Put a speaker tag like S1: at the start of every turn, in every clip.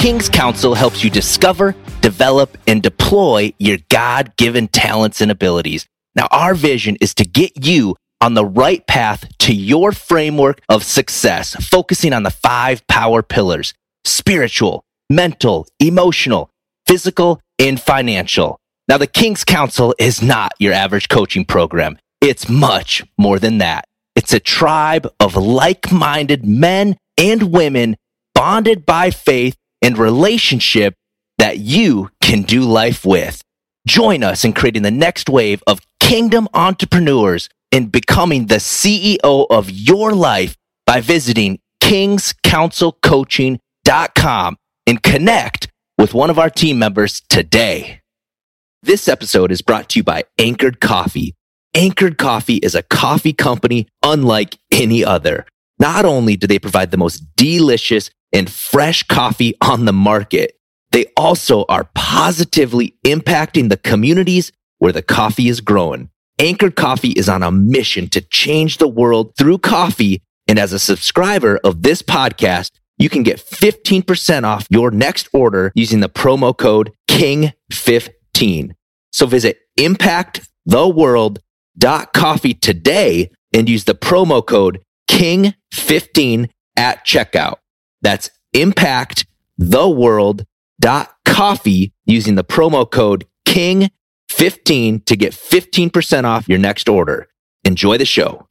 S1: King's Council helps you discover, develop, and deploy your God given talents and abilities. Now, our vision is to get you on the right path to your framework of success, focusing on the five power pillars spiritual, mental, emotional, physical, and financial. Now, the King's Council is not your average coaching program. It's much more than that. It's a tribe of like minded men and women bonded by faith and relationship that you can do life with. Join us in creating the next wave of kingdom entrepreneurs and becoming the CEO of your life by visiting kingscouncilcoaching.com and connect with one of our team members today. This episode is brought to you by Anchored Coffee. Anchored Coffee is a coffee company unlike any other. Not only do they provide the most delicious and fresh coffee on the market, they also are positively impacting the communities where the coffee is grown. Anchored Coffee is on a mission to change the world through coffee. And as a subscriber of this podcast, you can get 15% off your next order using the promo code KING15. So visit impacttheworld.coffee today and use the promo code KING15 at checkout. That's impacttheworld.coffee using the promo code KING15 to get 15% off your next order. Enjoy the show.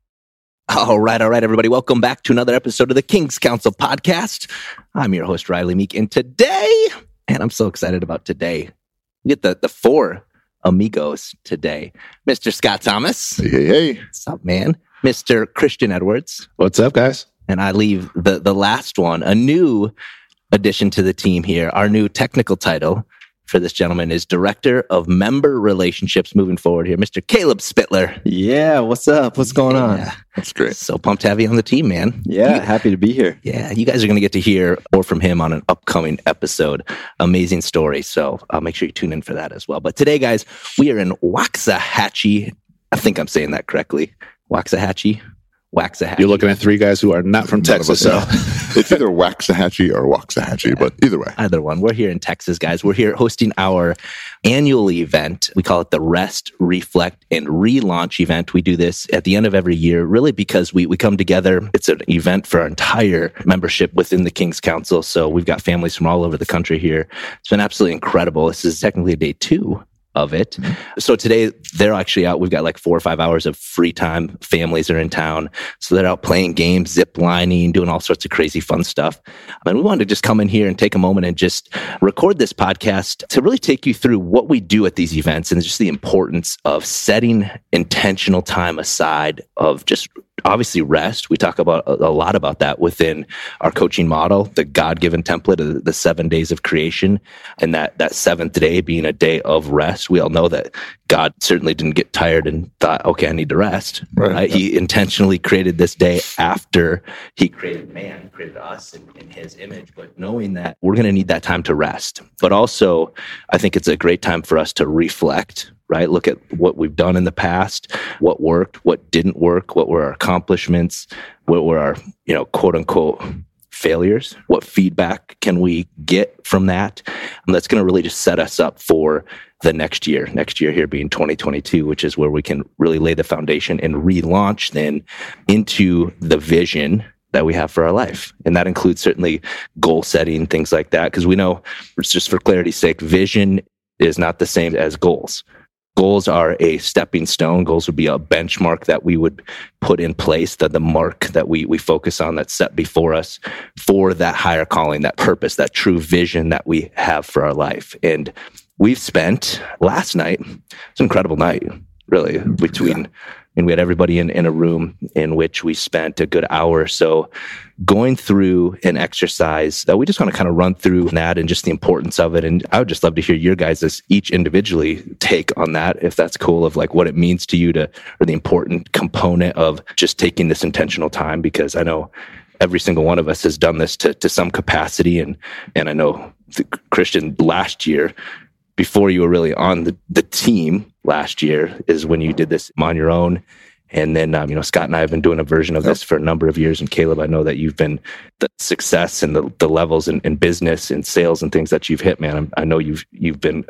S1: All right, all right, everybody. Welcome back to another episode of the King's Council podcast. I'm your host, Riley Meek, and today, and I'm so excited about today. We get the, the four amigos today. Mr. Scott Thomas.
S2: Hey, hey, hey.
S1: What's up, man? Mr. Christian Edwards.
S2: What's up, guys?
S1: And I leave the, the last one, a new addition to the team here. Our new technical title for this gentleman is Director of Member Relationships moving forward here, Mr. Caleb Spittler.
S3: Yeah, what's up? What's going on?
S2: That's great.
S1: So pumped to have you on the team, man.
S3: Yeah,
S1: You-
S3: happy to be here.
S1: yeah, you guys are going to get to hear more from him on an upcoming episode. Amazing story. So I'll make sure you tune in for that as well. But today, guys, we are in Waxahachie. I think I'm saying that correctly. Waxahachie? Waxahachie.
S2: You're looking at three guys who are not from
S4: None
S2: Texas, so
S4: it's either Waxahachie or Waxahachie, but either way.
S1: either one. We're here in Texas, guys. We're here hosting our annual event. We call it the Rest, Reflect, and Relaunch event. We do this at the end of every year, really because we, we come together. It's an event for our entire membership within the King's Council. So we've got families from all over the country here. It's been absolutely incredible. This is technically day two of it. Mm-hmm. So today they're actually out. We've got like four or five hours of free time. Families are in town. So they're out playing games, zip lining, doing all sorts of crazy fun stuff. And we wanted to just come in here and take a moment and just record this podcast to really take you through what we do at these events and just the importance of setting intentional time aside of just obviously rest. We talk about a, lot about that within our coaching model, the God-given template of the seven days of creation and that that seventh day being a day of rest. We all know that God certainly didn't get tired and thought, okay, I need to rest.
S4: Right.
S1: Right? He intentionally created this day after he created man, created us in, in his image, but knowing that we're going to need that time to rest. But also, I think it's a great time for us to reflect, right? Look at what we've done in the past, what worked, what didn't work, what were our accomplishments, what were our, you know, quote unquote failures, what feedback can we get from that? And that's going to really just set us up for the next year, next year here being 2022, which is where we can really lay the foundation and relaunch then into the vision that we have for our life. And that includes certainly goal setting, things like that. Because we know, just for clarity's sake, vision is not the same as goals. Goals are a stepping stone. Goals would be a benchmark that we would put in place, that the mark that we we focus on that's set before us for that higher calling, that purpose, that true vision that we have for our life. And we've spent last night, it's an incredible night, really, between and we had everybody in, in a room in which we spent a good hour or so going through an exercise that we just want to kind of run through that and just the importance of it. And I would just love to hear your guys' each individually take on that, if that's cool, of like what it means to you to, or the important component of just taking this intentional time, because I know every single one of us has done this to, to some capacity. And, and I know the Christian last year, before you were really on the, the team last year is when you did this on your own And then, um, you know, Scott and I have been doing a version of this for a number of years. And Caleb, I know that you've been the success and the, the levels in, in business and sales and things that you've hit, man. I'm, i know you've you've been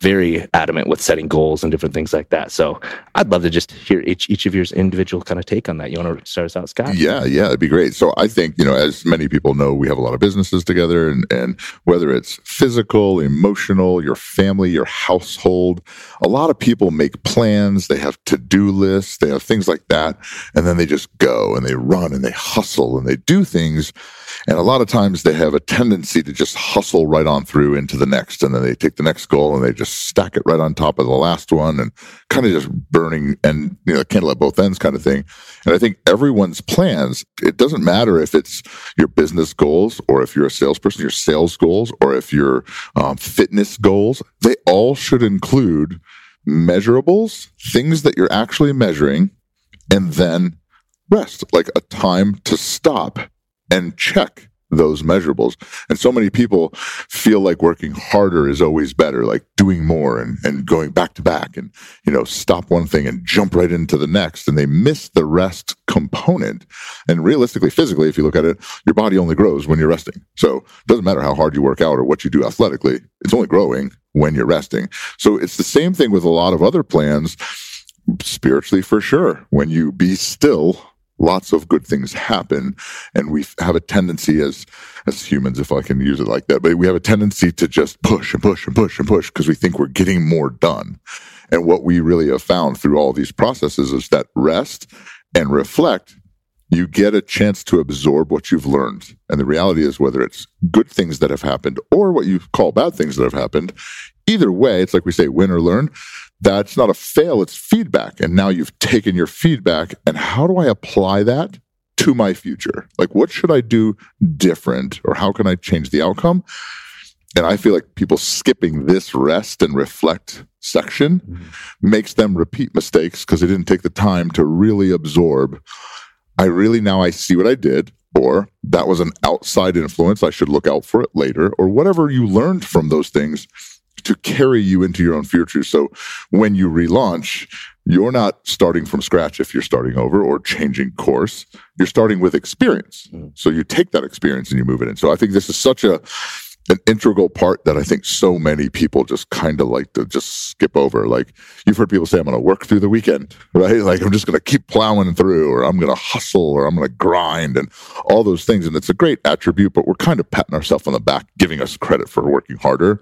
S1: very adamant with setting goals and different things like that. So I'd love to just hear each each of your individual kind of take on that. You want to start us out, Scott?
S4: Yeah, yeah, it'd be great. So I think you know, as many people know, we have a lot of businesses together, and and whether it's physical, emotional, your family, your household, a lot of people make plans. They have to do lists. They have things like that, and then they just go and they run and they hustle and they do things and a lot of times they have a tendency to just hustle right on through into the next. And then they take the next goal and they just stack it right on top of the last one and kind of just burning and, you know, candle at both ends kind of thing. And I think everyone's plans, it doesn't matter if it's your business goals or if you're a salesperson, your sales goals, or if your um, fitness goals, they all should include measurables, things that you're actually measuring, and then rest, like a time to stop and check those measurables. And so many people feel like working harder is always better, like doing more and, and going back to back and, you know, stop one thing and jump right into the next. And they miss the rest component. And realistically, physically, if you look at it, your body only grows when you're resting. So it doesn't matter how hard you work out or what you do athletically. It's only growing when you're resting. So it's the same thing with a lot of other plans spiritually for sure. When you be still lots of good things happen. And we have a tendency as as humans if i can use it like that but we have a tendency to just push and push and push and push because we think we're getting more done. And what we really have found through all these processes is that rest and reflect you get a chance to absorb what you've learned. And the reality is whether it's good things that have happened or what you call bad things that have happened either way it's like we say win or learn that's not a fail, it's feedback. And now you've taken your feedback, and how do I apply that to my future? Like, what should I do different, or how can I change the outcome? And I feel like people skipping this rest and reflect section mm-hmm. makes them repeat mistakes because they didn't take the time to really absorb. I really now I see what I did, or that was an outside influence. I should look out for it later, or whatever you learned from those things to carry you into your own future. So when you relaunch, you're not starting from scratch if you're starting over or changing course. You're starting with experience. Mm. So you take that experience and you move it in. So I think this is such a an integral part that I think so many people just kind of like to just skip over. Like you've heard people say, I'm going to work through the weekend, right? Like I'm just going to keep plowing through or I'm going to hustle or I'm going to grind and all those things. And it's a great attribute, but we're kind of patting ourselves on the back, giving us credit for working harder.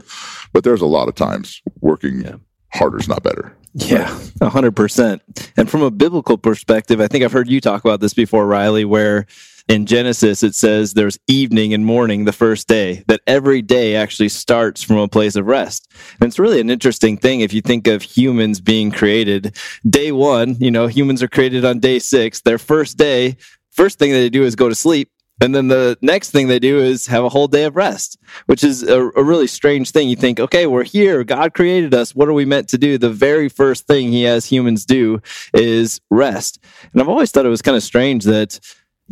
S4: But there's a lot of times working yeah. harder is not better.
S3: Yeah, 100%. And from a biblical perspective, I think I've heard you talk about this before, Riley, where in Genesis, it says there's evening and morning the first day, that every day actually starts from a place of rest. And it's really an interesting thing if you think of humans being created. Day one, you know, humans are created on day six. Their first day, first thing they do is go to sleep. And then the next thing they do is have a whole day of rest, which is a, a, really strange thing. You think, okay, we're here. God created us. What are we meant to do? The very first thing he has humans do is rest. And I've always thought it was kind of strange that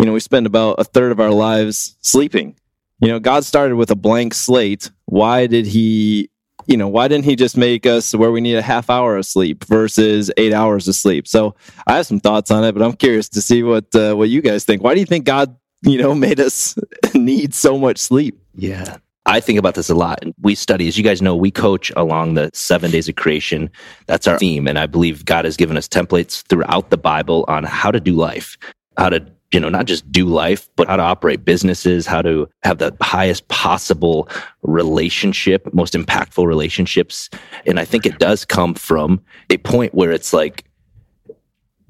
S3: you know, we spend about a third of our lives sleeping. You know, God started with a blank slate. Why did he, you know, why didn't he just make us where we need a half hour of sleep versus eight hours of sleep? So I have some thoughts on it, but I'm curious to see what, uh, what you guys think. Why do you think God, you know, made us need so much sleep?
S1: Yeah. I think about this a lot. We study, as you guys know, we coach along the seven days of creation. That's our theme. And I believe God has given us templates throughout the Bible on how to do life, how to you know, not just do life, but how to operate businesses, how to have the highest possible relationship, most impactful relationships. And I think it does come from a point where it's like,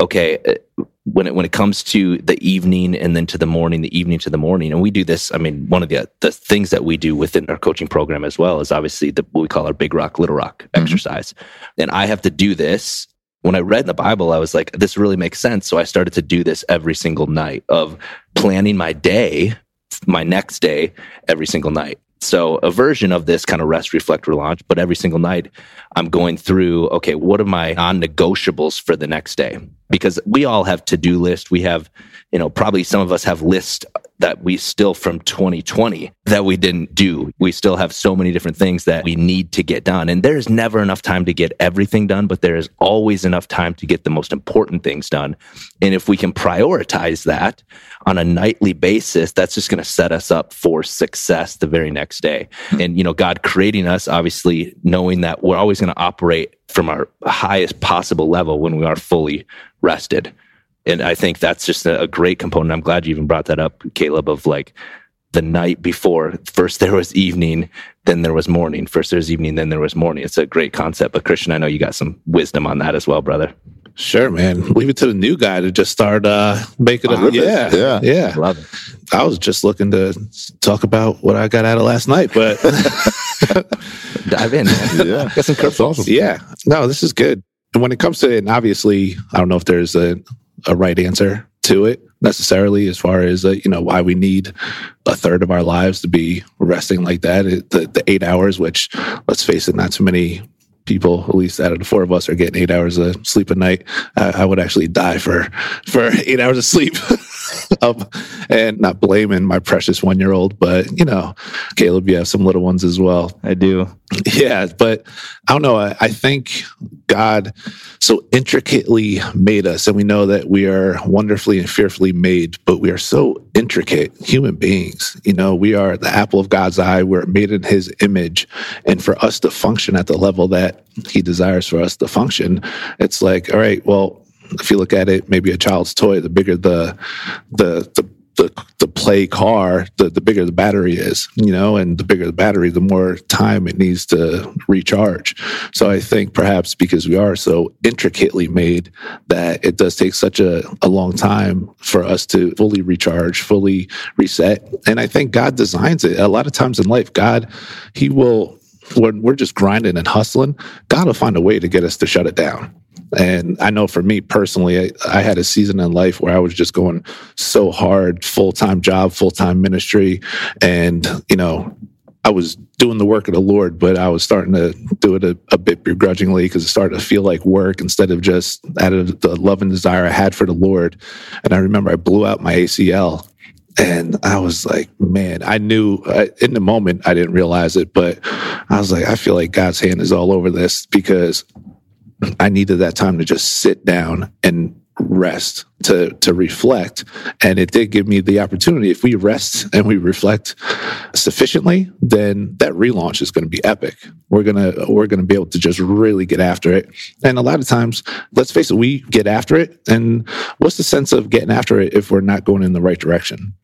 S1: okay, uh, when it when it comes to the evening and then to the morning, the evening to the morning, and we do this. I mean, one of the the things that we do within our coaching program as well is obviously the what we call our big rock, little rock mm-hmm. exercise. And I have to do this when I read the Bible, I was like, this really makes sense. So I started to do this every single night of planning my day, my next day, every single night. So a version of this kind of rest, reflect, relaunch, but every single night I'm going through, okay, what are my non-negotiables for the next day? Because we all have to-do list. We have, you know, probably some of us have lists that we still from 2020 that we didn't do. We still have so many different things that we need to get done. And there's never enough time to get everything done, but there is always enough time to get the most important things done. And if we can prioritize that on a nightly basis, that's just going to set us up for success the very next day. Hmm. And, you know, God creating us, obviously knowing that we're always going to operate from our highest possible level when we are fully rested. And I think that's just a, a great component. I'm glad you even brought that up, Caleb, of like the night before. First there was evening, then there was morning. First there was evening, then there was morning. It's a great concept. But Christian, I know you got some wisdom on that as well, brother.
S2: Sure, man. Leave it to the new guy to just start uh making
S4: Flip
S2: it.
S4: it.
S2: Yeah,
S4: Yeah.
S2: yeah.
S1: Love it.
S2: I was just looking to talk about what I got out of last night, but
S1: Dive in. Man.
S4: Yeah.
S1: Got some
S4: That's awesome.
S2: yeah, no, this is good. And when it comes to, and obviously, I don't know if there's a, a right answer to it necessarily, as far as uh, you know why we need a third of our lives to be resting like that. It, the, the eight hours, which let's face it, not too many people, at least out of the four of us, are getting eight hours of sleep a night. I, I would actually die for for eight hours of sleep. um, and not blaming my precious one year old, but you know, Caleb, you have some little ones as well.
S3: I do.
S2: Yeah, but I don't know. I, I think God so intricately made us, and we know that we are wonderfully and fearfully made, but we are so intricate human beings. You know, we are the apple of God's eye. We're made in his image. And for us to function at the level that he desires for us to function, it's like, all right, well, if you look at it, maybe a child's toy, the bigger the the the the, the play car, the, the bigger the battery is, you know, and the bigger the battery, the more time it needs to recharge. So I think perhaps because we are so intricately made that it does take such a, a long time for us to fully recharge, fully reset. And I think God designs it. A lot of times in life, God, He will, when we're just grinding and hustling, God will find a way to get us to shut it down. And I know for me personally, I, I had a season in life where I was just going so hard, full time job, full time ministry. And, you know, I was doing the work of the Lord, but I was starting to do it a, a bit begrudgingly because it started to feel like work instead of just out of the love and desire I had for the Lord. And I remember I blew out my ACL and I was like, man, I knew I, in the moment I didn't realize it, but I was like, I feel like God's hand is all over this because I needed that time to just sit down and rest to to reflect. And it did give me the opportunity if we rest and we reflect sufficiently then that relaunch is going to be epic. We're going to we're going to be able to just really get after it. And a lot of times let's face it we get after it. And what's the sense of getting after it if we're not going in the right direction?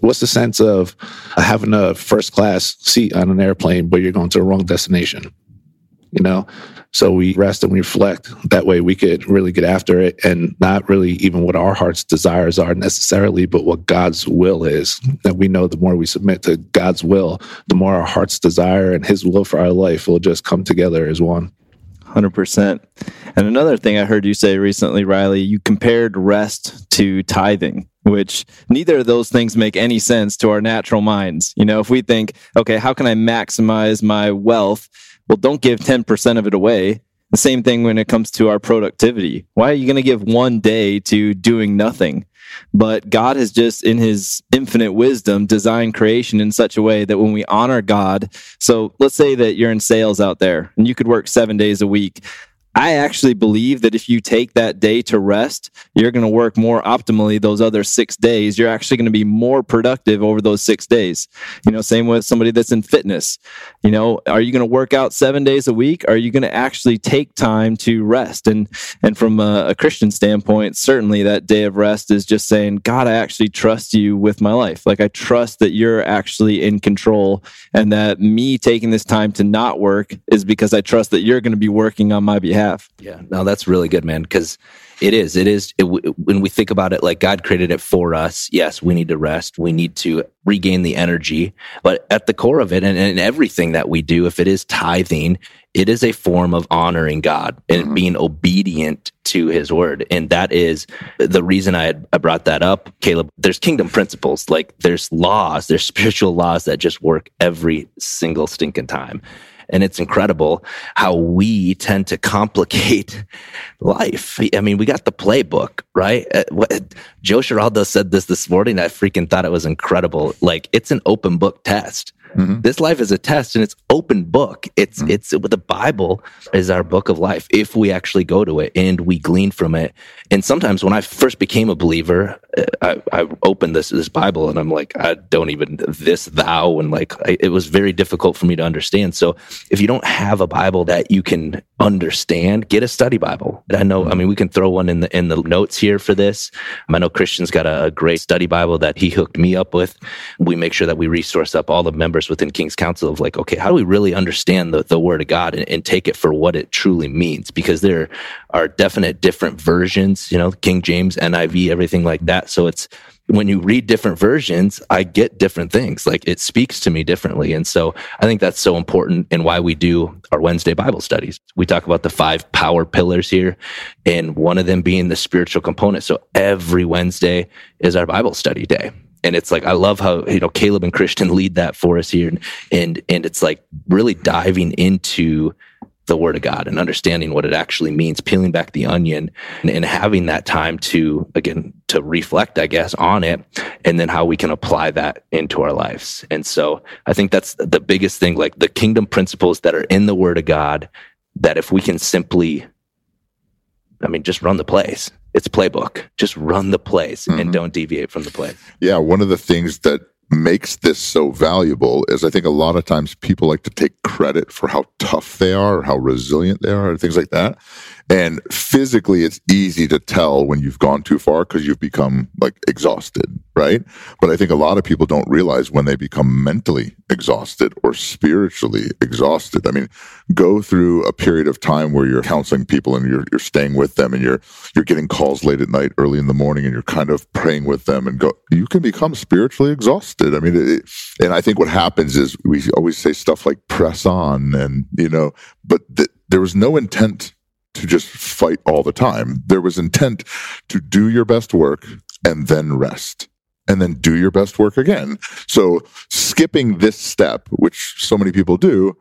S2: What's the sense of having a first class seat on an airplane but you're going to the wrong destination you know so we rest and we reflect that way we could really get after it and not really even what our heart's desires are necessarily but what god's will is that we know the more we submit to god's will the more our heart's desire and his will for our life will just come together as one
S3: 100%. And another thing I heard you say recently, Riley, you compared rest to tithing, which neither of those things make any sense to our natural minds. You know, if we think, okay, how can I maximize my wealth? Well, don't give 10% of it away. The same thing when it comes to our productivity. Why are you going to give one day to doing nothing? But God has just, in his infinite wisdom, designed creation in such a way that when we honor God, so let's say that you're in sales out there and you could work seven days a week. I actually believe that if you take that day to rest, you're going to work more optimally those other six days. You're actually going to be more productive over those six days. You know, same with somebody that's in fitness. You know, are you going to work out seven days a week? Are you going to actually take time to rest? And and from a, a Christian standpoint, certainly that day of rest is just saying, God, I actually trust you with my life. Like I trust that you're actually in control, and that me taking this time to not work is because I trust that you're going to be working on my behalf.
S1: Yeah, no, that's really good, man. Because it is, it is. It, when we think about it, like God created it for us. Yes, we need to rest. We need to regain the energy. But at the core of it, and, and everything that we do, if it is tithing, it is a form of honoring God and
S4: Mhm.
S1: being obedient to His word. And that is the reason I had, I brought that up, Caleb. There's kingdom principles, like there's laws, there's spiritual laws that just work every single stinking time. And it's incredible how we tend to complicate life. I mean, we got the playbook, right? Uh, Joe Giraldo said this this morning. I freaking thought it was incredible. Like it's an open book test. Mm-hmm. This life is a test and it's open book. It's mm-hmm. it's the Bible is our book of life if we actually go to it and we glean from it. And sometimes when I first became a believer, uh, I, I opened this this Bible and I'm like, I don't even this thou and like I, it was very difficult for me to understand. So if you don't have a Bible that you can understand, get a study Bible. I know. I mean, we can throw one in the in the notes here for this. I know Christian's got a, a great study Bible that he hooked me up with. We make sure that we resource up all the members within King's Council of like, okay, how do we really understand the, the Word of God and, and take it for what it truly means? Because there are definite different versions. You know, King James, NIV, everything like that. So it's when you read different versions, I get different things. Like it speaks to me differently. And so I think that's so important and why we do our Wednesday Bible studies. We talk about the five power pillars here and one of them being the spiritual component. So every Wednesday is our Bible study day. And it's like I love how you know Caleb and Christian lead that for us here, and and and it's like really diving into the word of God and understanding what it actually means, peeling back the onion and, and, having that time to, again, to reflect, I guess, on it and then how we can apply that into our lives. And so I think that's the biggest thing, like the kingdom principles that are in the word of God, that if we can simply, I mean, just run the place. It's playbook. Just run the plays mm-hmm. and don't deviate from the play.
S4: Yeah. One of the things that makes this so valuable is I think a lot of times people like to take credit for how tough they are or how resilient they are or things like that. And physically, it's easy to tell when you've gone too far because you've become like exhausted, right? But I think a lot of people don't realize when they become mentally exhausted or spiritually exhausted. I mean, go through a period of time where you're counseling people and you're, you're staying with them and you're, you're getting calls late at night, early in the morning, and you're kind of praying with them and go, you can become spiritually exhausted. I mean, it, and I think what happens is we always say stuff like press on and, you know, but th- there was no intent to just fight all the time. There was intent to do your best work and then rest and then do your best work again. So skipping this step, which so many people do,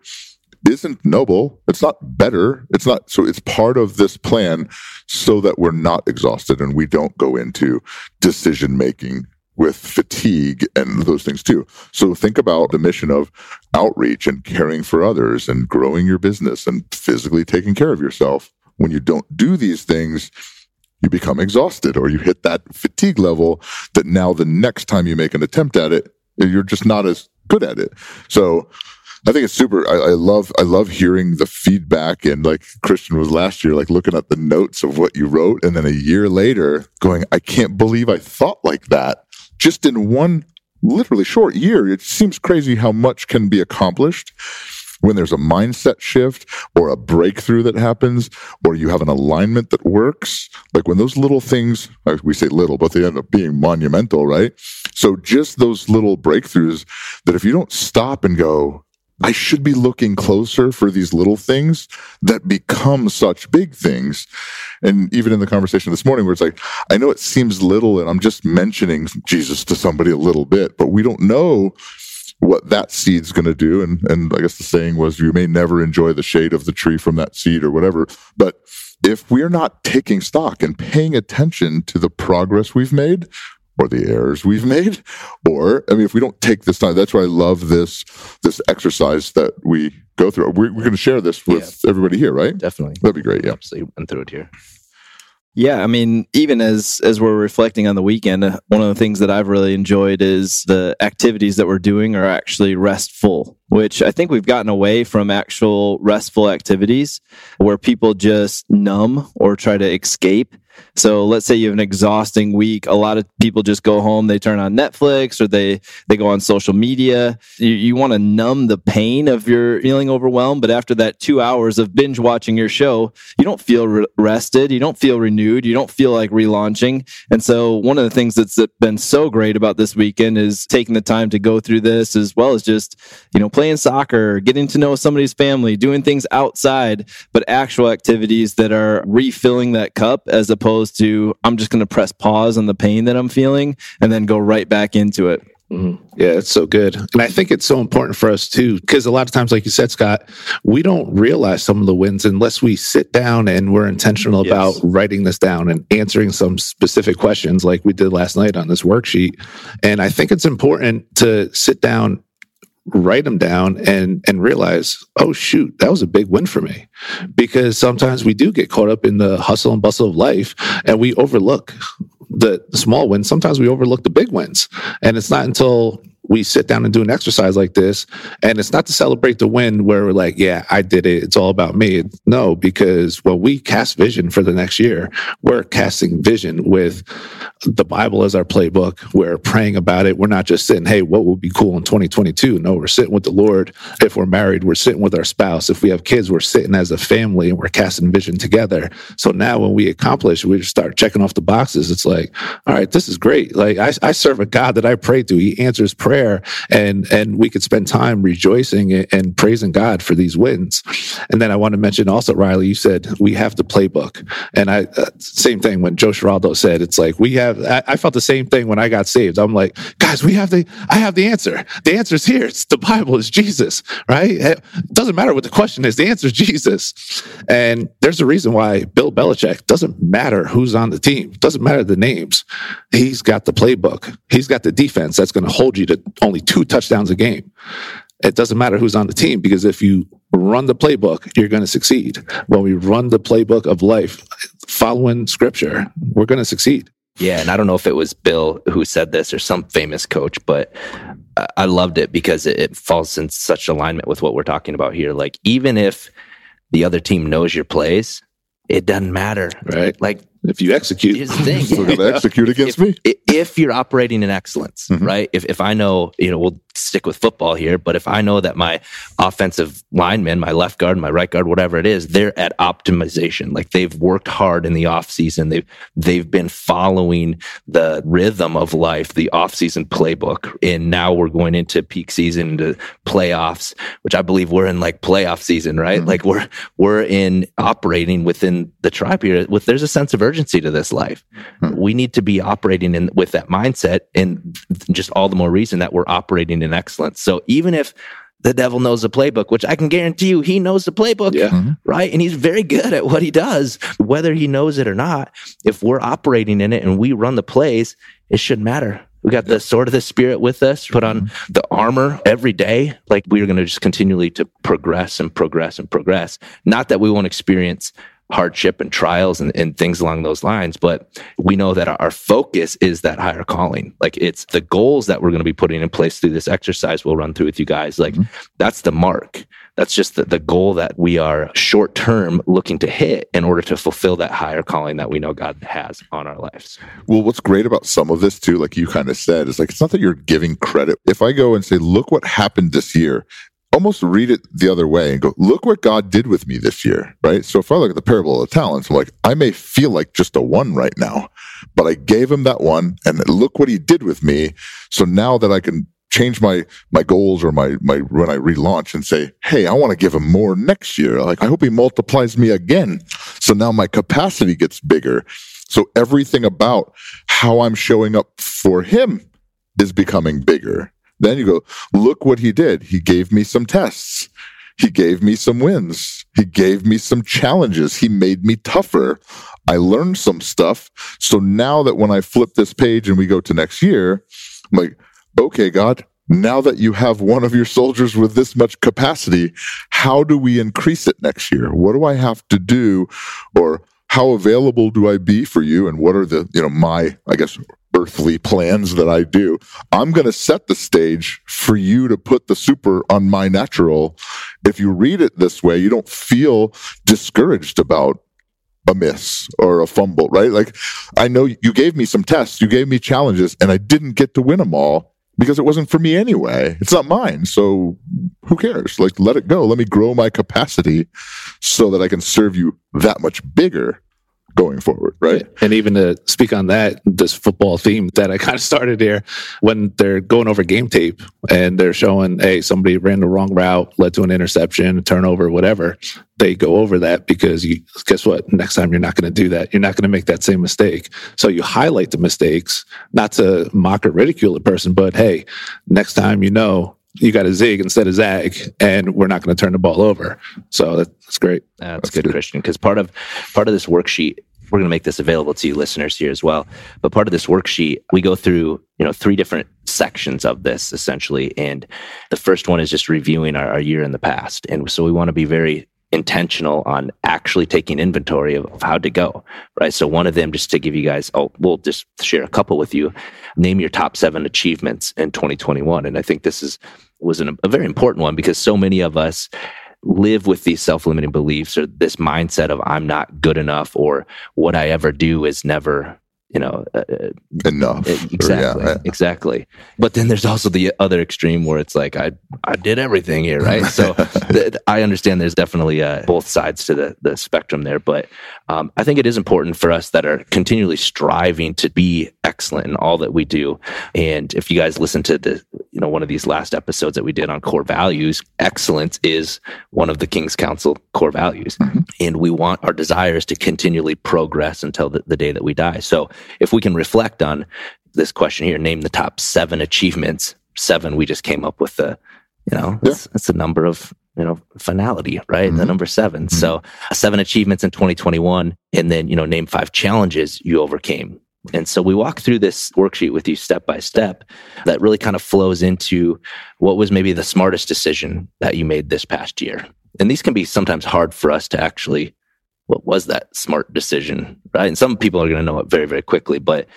S4: isn't noble. It's not better. It's not. So it's part of this plan so that we're not exhausted and we don't go into decision making with fatigue and those things too. So think about the mission of outreach and caring for others and growing your business and physically taking care of yourself when you don't do these things, you become exhausted or you hit that fatigue level that now the next time you make an attempt at it, you're just not as good at it. So I think it's super. I, I, love, I love hearing the feedback and like Christian was last year, like looking at the notes of what you wrote. And then a year later going, I can't believe I thought like that just in one literally short year. It seems crazy how much can be accomplished when there's a mindset shift or a breakthrough that happens, or you have an alignment that works, like when those little things, like we say little, but they end up being monumental, right? So just those little breakthroughs that if you don't stop and go, I should be looking closer for these little things that become such big things. And even in the conversation this morning, where it's like, I know it seems little and I'm just mentioning Jesus to somebody a little bit, but we don't know what that seed's going to do. And, and I guess the saying was, you may never enjoy the shade of the tree from that seed or whatever. But if we're not taking stock and paying attention to the progress we've made, or the errors we've made or i mean if we don't take this time that's why i love this this exercise that we go through we're, we're going to share this with yeah. everybody here right
S1: definitely
S4: that'd be great yeah
S1: absolutely and through it here
S3: yeah, I mean, even as as we're reflecting on the weekend, uh, one of the things that I've really enjoyed is the activities that we're doing are actually restful, which I think we've gotten away from actual restful activities where people just numb or try to escape so let's say you have an exhausting week. A lot of people just go home, they turn on Netflix or they they go on social media. You, you want to numb the pain of your feeling overwhelmed, but after that 2 hours of binge watching your show, you don't feel re- rested, you don't feel renewed, you don't feel like relaunching. And so one of the things that's been so great about this weekend is taking the time to go through this as well as just, you know, playing soccer, getting to know somebody's family, doing things outside, but actual activities that are refilling that cup as opposed opposed to I'm just going to press pause on the pain that I'm feeling and then go right back into it.
S2: Mhm. Yeah, it's so good. And I think it's so important for us too, because a lot of times, like you said, Scott, we don't realize some of the wins unless we sit down and we're intentional
S3: Yes.
S2: about writing this down and answering some specific questions like we did last night on this worksheet. And I think it's important to sit down, write them down and and realize, oh shoot, that was a big win for me. Because sometimes we do get caught up in the hustle and bustle of life and we overlook the small wins. Sometimes we overlook the big wins. And it's not until we sit down and do an exercise like this, and it's not to celebrate the win where we're like, yeah, I did it. It's all about me. No, because when we cast vision for the next year, we're casting vision with the Bible as our playbook. We're praying about it. We're not just sitting, hey, what would be cool in 2022? No, we're sitting with the Lord. If we're married, we're sitting with our spouse. If we have kids, we're sitting as a family and we're casting vision together. So now when we accomplish, we just start checking off the boxes. It's like, all right, this is great. Like I, I serve a God that I pray to. He answers prayer and and we could spend time rejoicing and, and praising God for these wins. And then I want to mention also, Riley, you said we have the playbook. And I uh, same thing when Joe Giraldo said it's like we have I, I felt the same thing when I got saved. I'm like, guys, we have the I have the answer. The answer's here. It's the Bible, it's Jesus, right? It doesn't matter what the question is, the answer is Jesus. And there's a reason why Bill Belichick doesn't matter who's on the team, doesn't matter the names. He's got the playbook. He's got the defense that's going to hold you to only two touchdowns a game. It doesn't matter who's on the team because if you run the playbook, you're going to succeed. When we run the playbook of life, following scripture, we're going to succeed.
S1: Yeah, and I don't know if it was Bill who said this or some famous coach, but I- loved it because it, it falls in such alignment with what we're talking about here. Like, even if the other team knows your plays, it doesn't matter.
S2: Right.
S1: Like,
S2: If you execute,
S1: the thing.
S4: We're going to execute against
S1: if,
S4: me.
S1: If you're operating in excellence,
S4: Mhm.
S1: right? If, if I know, you know, we'll stick with football here, but if I know that my offensive lineman, my left guard, my right guard, whatever it is, they're at optimization. Like they've worked hard in the off season. They've, they've been following the rhythm of life, the off season playbook. And now we're going into peak season, into playoffs, which I believe we're in like playoff season, right?
S4: Mhm.
S1: Like we're, we're in operating within the tribe here with, there's a sense of urgency to this life.
S4: Hmm.
S1: We need to be operating in with that mindset and just all the more reason that we're operating in excellence. So even if the devil knows the playbook, which I can guarantee you he knows the playbook,
S2: yeah,
S1: right? And he's very good at what he does, whether he knows it or not. If we're operating in it and we run the plays, it shouldn't matter. We got the sword of the spirit with us, put on the armor every day. Like we're going to just continually to progress and progress and progress. Not that we won't experience hardship and trials and, and things along those lines, but we know that our, focus is that higher calling. Like it's the goals that we're going to be putting in place through this exercise we'll run through with you guys. Like mm-hmm. that's the mark. That's just the, the goal that we are short term looking to hit in order to fulfill that higher calling that we know God has on our lives.
S4: Well, what's great about some of this too, like you kind of said, is like it's not that you're giving credit. If I go and say, look what happened this year, almost read it the other way and go, look what God did with me this year, right? So if I look at the parable of the talents, I'm like, I may feel like just a one right now, but I gave him that one and look what he did with me. So now that I can change my my goals or my my when I relaunch and say, hey, I want to give him more next year. Like I hope he multiplies me again. So now my capacity gets bigger. So everything about how I'm showing up for him is becoming bigger. Then you go, look what he did. He gave me some tests. He gave me some wins. He gave me some challenges. He made me tougher. I learned some stuff. So now that when I flip this page and we go to next year, I'm like, okay, God, now that you have one of your soldiers with this much capacity, how do we increase it next year? What do I have to do? Or how available do I be for you? And what are the, you know, my, I guess, earthly plans that I do? I'm going to set the stage for you to put the super on my natural. If you read it this way, you don't feel discouraged about a miss or a fumble, right? Like, I know you gave me some tests, you gave me challenges, and I didn't get to win them all because it wasn't for me anyway. It's not mine. So who cares? Like, let it go. Let me grow my capacity so that I can serve you that much bigger. Going forward, right?
S2: And even to speak on that, this football theme that I kind of started here, when they're going over game tape and they're showing, hey, somebody ran the wrong route, led to an interception, a turnover, whatever, they go over that because you guess what? Next time you're not going to do that. You're not going to make that same mistake. So you highlight the mistakes, not to mock or ridicule a person, but hey, next time you know you got a zig instead of zag, and we're not going to turn the ball over. So that's great.
S1: That's, that's good, good, Christian. Because part of part of this worksheet, we're going to make this available to you listeners here as well. But part of this worksheet, we go through you know three different sections of this essentially, and the first one is just reviewing our, our year in the past, and so we want to be very intentional on actually taking inventory of, of how to go right? So one of them just to give you guys oh we'll just share a couple with you. Name your top seven achievements in 2021 and i think this is was an, a very important one because so many of us live with these self-limiting beliefs or this mindset of i'm not good enough or what i ever do is never you know uh, uh
S4: enough.
S1: exactly yeah. exactly. But then there's also the other extreme where it's like i i did everything here right? So th- i understand there's definitely uh, both sides to the the spectrum there but um, i think it is important for us that are continually striving to be excellent in all that we do. And if you guys listen to the you know one of these last episodes that we did on core values excellence is one of the king's council core values. Mm-hmm. and we want our desires to continually progress until the, the day that we die. So if we can reflect on this question here, name the top seven achievements. Seven, we just came up with the, you know, yeah. it's, a number of, you know, finality, right? Mm-hmm. The number 7 mm-hmm. So seven achievements in 2021. And then, you know, name five challenges you overcame. And so we walk through this worksheet with you step by step that really kind of flows into what was maybe the smartest decision that you made this past year. And these can be sometimes hard for us to actually what was that smart decision, right? And some people are going to know it very, very quickly. But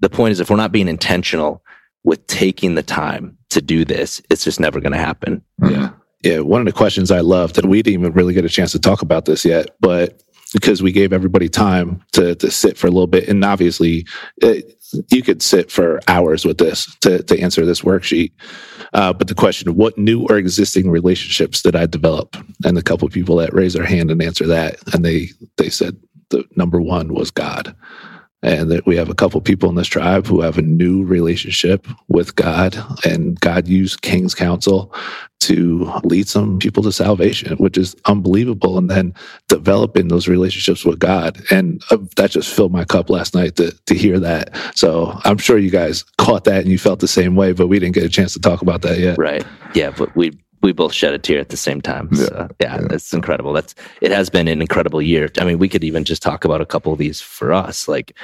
S1: the point is, if we're not being intentional with taking the time to do this, it's just never going to happen.
S2: Yeah. Yeah. One of the questions I loved, and we didn't even really get a chance to talk about this yet, but because we gave everybody time to to sit for a little bit, and obviously, it, you could sit for hours with this to to answer this worksheet. Uh, but the question, what new or existing relationships did I develop? And a couple of people that raised their hand and answer that, and they they said the number one was God and that we have a couple people in this tribe who have a new relationship with God, and God used King's Council to lead some people to salvation, which is unbelievable. And then developing those relationships with God, and uh, that just filled my cup last night to to hear that. So I'm sure you guys caught that and you felt the same way, but we didn't get a chance to talk about that yet.
S1: Right? Yeah, but we we both shed a tear at the same time. Yeah, so, yeah, yeah, it's incredible. That's it has been an incredible year. I mean, we could even just talk about a couple of these for us. Like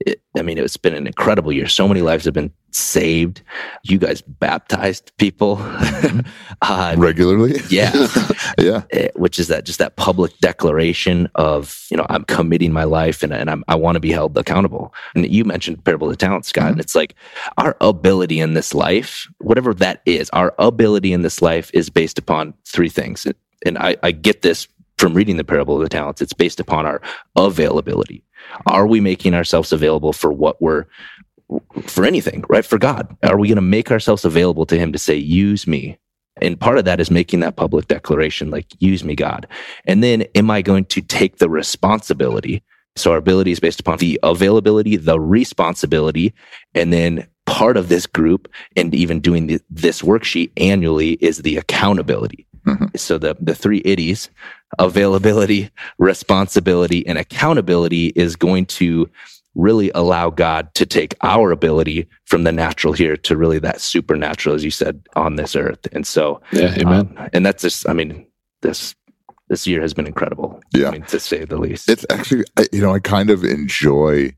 S1: it, I mean, it's been an incredible year. So many lives have been saved. You guys baptized people
S4: uh, regularly.
S1: Yeah,
S4: yeah.
S1: Eh, which is that just that public declaration of you know I'm committing my life and, and I'm, i want to be held accountable. And you mentioned parable of talent, Scott, mm-hmm. and it's like our ability in this life, whatever that is, our ability in this life is based upon three things. And I, I get this from reading the parable of the talents. It's based upon our availability. Are we making ourselves available for what we're for anything, right? For God. Are we going to make ourselves available to Him to say, use me? And part of that is making that public declaration, like, use me, God. And then am I going to take the responsibility? So our ability is based upon the availability, the responsibility, and then part of this group and even doing the, this worksheet annually is the accountability. Mm-hmm. So the the three iddies, availability, responsibility, and accountability is going to really allow God to take our ability from the natural here to really that supernatural, as you said, on this earth. And so,
S2: yeah, amen.
S1: Um, and that's just, I mean, this this year has been incredible.
S4: Yeah,
S1: I mean, to say the least.
S4: It's actually, you know, I kind of enjoy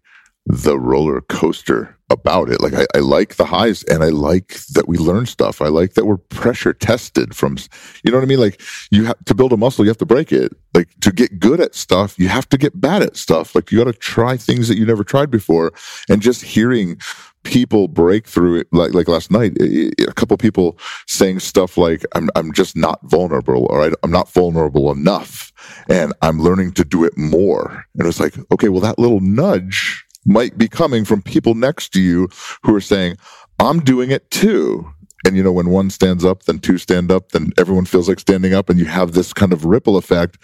S4: the roller coaster about it. Like I, I, like the highs and I like that we learn stuff. I like that we're pressure tested from, you know what I mean? Like you have to build a muscle, you have to break it. Like to get good at stuff, you have to get bad at stuff. Like you got to try things that you never tried before. And just hearing people break through it, like, like last night, a couple people saying stuff like, I'm, I'm just not vulnerable or I'm not vulnerable enough and I'm learning to do it more. And it was like, okay, well, that little nudge might be coming from people next to you who are saying, I'm doing it too. And you know, when one stands up, then two stand up, then everyone feels like standing up, and you have this kind of ripple effect.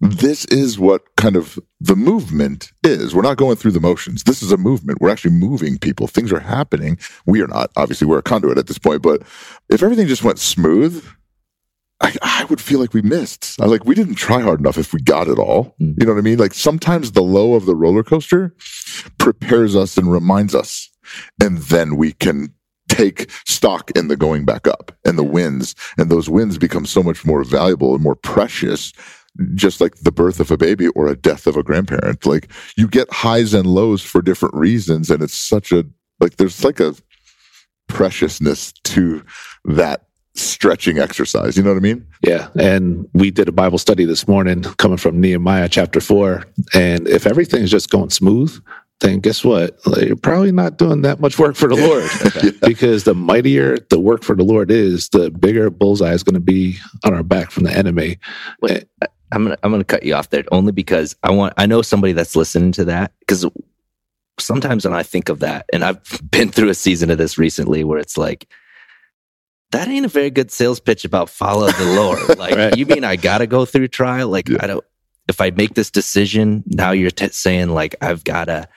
S4: this is what kind of the movement is. We're not going through the motions. This is a movement. We're actually moving people. Things are happening. We are not. Obviously, we're a conduit at this point. But if everything just went smooth, I, I would feel like we missed. I like we didn't try hard enough if we got it all.
S1: Mm.
S4: You know what I mean? Like sometimes the low of the roller coaster prepares us and reminds us, and then we can take stock in the going back up and the wins. And those wins become so much more valuable and more precious just like the birth of a baby or a death of a grandparent. Like you get highs and lows for different reasons. And it's such a, like, there's like a preciousness to that stretching exercise. You know what I mean?
S2: Yeah. And we did a Bible study this morning coming from Nehemiah chapter four. And if everything's just going smooth, then guess what? Like, you're probably not doing that much work for the Lord because the mightier the work for the Lord is, the bigger bullseye is going to be on our back from the enemy.
S1: Wait, I- I'm gonna I'm gonna cut you off there only because I want I know somebody that's listening to that because sometimes when I think of that and I've been through a season of this recently where it's like that ain't a very good sales pitch about follow the Lord. Like
S2: Right.
S1: you mean I gotta go through trial? Like
S4: Yeah.
S1: I don't. If I make this decision now, you're t- saying like I've gotta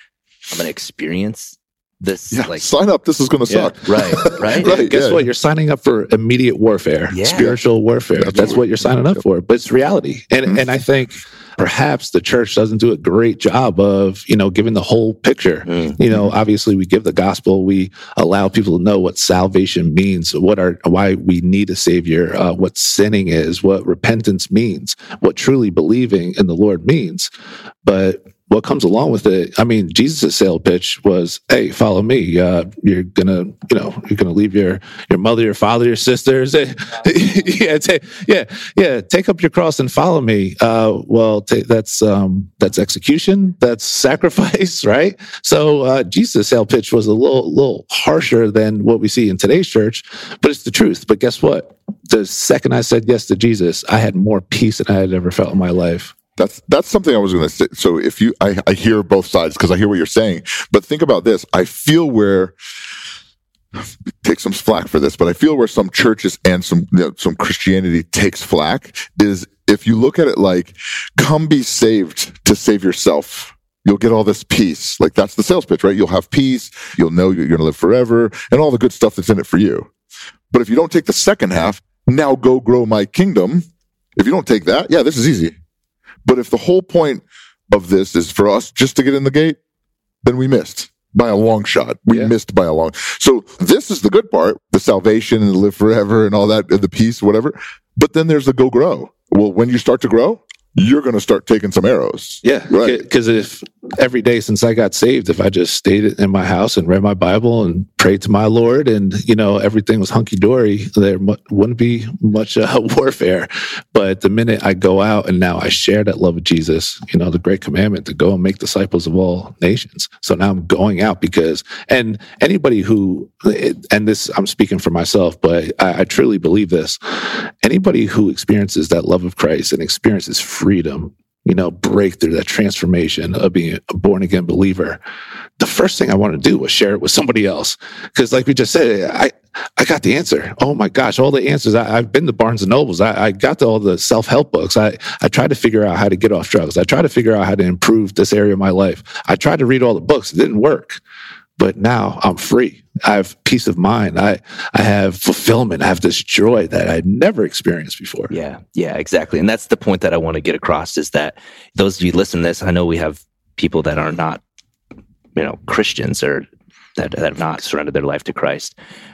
S1: I'm gonna experience this.
S4: Yeah.
S1: Like
S4: Sign up. This is going to
S2: Yeah.
S4: suck.
S1: right, right.
S4: Right.
S2: Guess
S4: yeah.
S2: what? You're signing up for immediate warfare, spiritual warfare. That's,
S4: That's
S2: what you're signing up for. But it's reality. And
S4: Mhm.
S2: and I think perhaps the church doesn't do a great job of, you know, giving the whole picture.
S1: Mm.
S2: You know, obviously we give the gospel, we allow people to know what salvation means, what are why we need a savior, uh, what sinning is, what repentance means, what truly believing in the Lord means. But what comes along with it, I mean, Jesus' sale pitch was, "Hey, follow me. Uh, you're gonna, you know, you're gonna leave your your mother, your father, your sisters. yeah, ta- yeah, yeah. Take up your cross and follow me. Uh, well, ta- that's um, that's execution. That's sacrifice, right? So uh, Jesus' sale pitch was a little little harsher than what we see in today's church, but it's the truth. But guess what? The second I said yes to Jesus, I had more peace than I had ever felt in my life.
S4: That's that's something I was going to say. So if you, I, I hear both sides because I hear what you're saying. But think about this. I feel where take some flack for this, but I feel where some churches and some you know, some Christianity takes flack is if you look at it like, come be saved to save yourself. You'll get all this peace. Like that's the sales pitch, right? You'll have peace. You'll know you're going to live forever and all the good stuff that's in it for you. But if you don't take the second half, now go grow my kingdom. If you don't take that, yeah, this is easy. But if the whole point of this is for us just to get in the gate, then we missed by a long shot. We
S2: Yeah.
S4: missed by a long. So this is the good part, the salvation and live forever and all that, and the peace, whatever. But then there's the go grow. Well, when you start to grow, you're going to start taking some arrows.
S2: Yeah,
S4: Right.
S2: Because if every day since I got saved, if I just stayed in my house and read my Bible and prayed to my Lord, and you know everything was hunky dory, there wouldn't be much uh, warfare. But the minute I go out and now I share that love of Jesus, you know, the great commandment to go and make disciples of all nations. So now I'm going out because, and anybody who, and this I'm speaking for myself, but I, I truly believe this. Anybody who experiences that love of Christ and experiences freedom you know, breakthrough, that transformation of being a born again believer, the first thing I want to do was share it with somebody else. Cause like we just said, I, I got the answer. Oh my gosh, all the answers. I, I've been to Barnes and Nobles. I, I got to all the self help books. I, I tried to figure out how to get off drugs. I tried to figure out how to improve this area of my life. I tried to read all the books. It didn't work. But now I'm free. I have peace of mind. I, I have fulfillment. I have this joy that I'd never experienced before.
S1: Yeah, yeah, exactly. And that's the point that I want to get across is that those of you listen to this, I know we have people that are not, you know, Christians or that, that have not surrendered their life to Christ.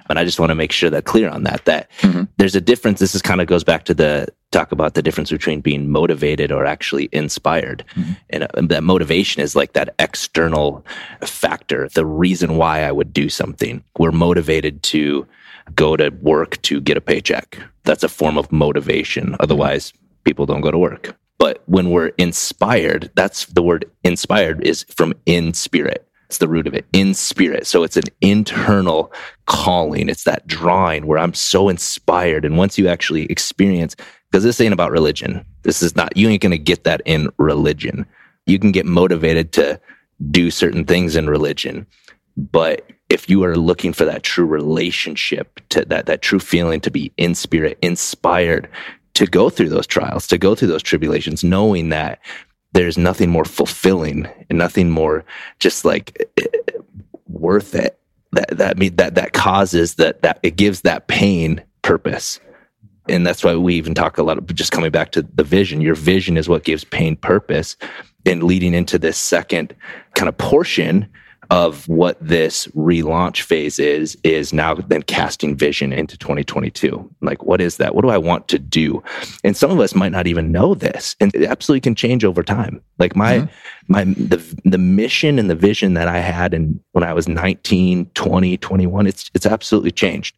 S1: And I just want to make sure that clear on that, that
S4: Mhm.
S1: there's a difference. This is kind of goes back to the talk about the difference between being motivated or actually inspired.
S4: Mhm.
S1: And, uh, that motivation is like that external factor, the reason why I would do something. We're motivated to go to work to get a paycheck. That's a form of motivation. Otherwise, people don't go to work. But when we're inspired, that's the word inspired is from in spirit. It's the root of it, in spirit. So it's an internal calling. It's that drawing where I'm so inspired. And once you actually experience, because this ain't about religion, this is not, you ain't going to get that in religion. You can get motivated to do certain things in religion. But if you are looking for that true relationship, to that, that true feeling to be in spirit, inspired to go through those trials, to go through those tribulations, knowing that there's nothing more fulfilling and nothing more just like eh, worth it. That that that that causes that that it gives that pain purpose. And that's why we even talk a lot of just coming back to the vision. Your vision is what gives pain purpose. And leading into this second kind of portion of what this relaunch phase is is now then casting vision into 2022 like what is that what do i want to do and some of us might not even know this and it absolutely can change over time like my mm-hmm. my the the mission and the vision that i had in when i was 19 20 21 it's it's absolutely changed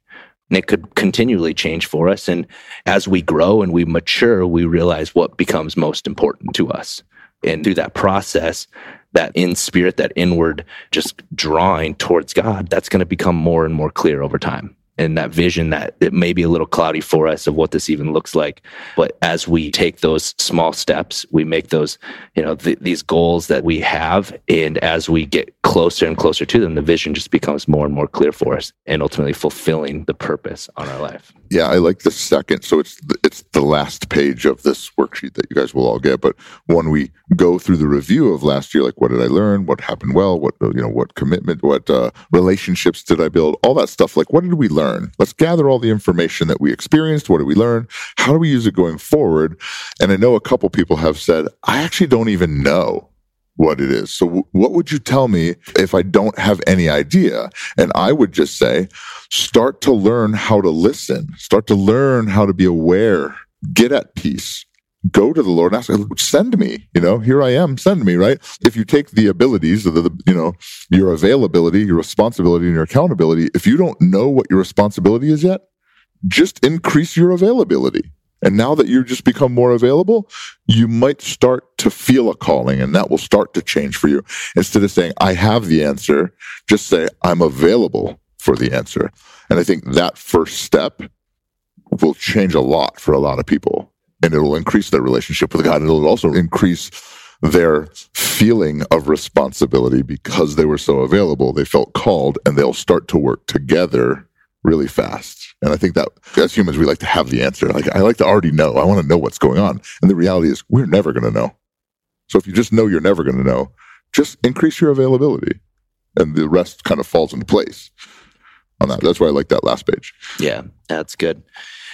S1: and it could continually change for us. And as we grow and we mature we realize what becomes most important to us. And through that process that in spirit, that inward just drawing towards God, that's going to become more and more clear over time and that vision that it may be a little cloudy for us of what this even looks like. But as we take those small steps, we make those, you know, th- these goals that we have. And as we get closer and closer to them, the vision just becomes more and more clear for us and ultimately fulfilling the purpose on our life.
S4: Yeah, I like the second. So it's the, it's the last page of this worksheet that you guys will all get. But when we go through the review of last year, like what did I learn? What happened well? What you know? What commitment? What uh, relationships did I build? All that stuff. Like what did we learn? Learn? Let's gather all the information that we experienced. What do we learn? How do we use it going forward? And I know a couple people have said, I actually don't even know what it is. So w- what would you tell me if I don't have any idea? And I would just say, start to learn how to listen, start to learn how to be aware, get at peace, go to the Lord and ask, send me, you know, here I am, send me, right? If you take the abilities of the, the, you know, your availability, your responsibility and your accountability, if you don't know what your responsibility is yet, just increase your availability. And now that you just become more available, you might start to feel a calling and that will start to change for you. Instead of saying, I have the answer, just say, I'm available for the answer. And I think that first step will change a lot for a lot of people and it'll increase their relationship with God. It'll also increase their feeling of responsibility because they were so available. They felt called and they'll start to work together really fast. And I think that as humans, we like to have the answer. Like, I like to already know. I want to know what's going on. And the reality is, we're never going to know. So if you just know you're never going to know, just increase your availability and the rest kind of falls into place on that. That's why I like that last page.
S1: Yeah, that's good.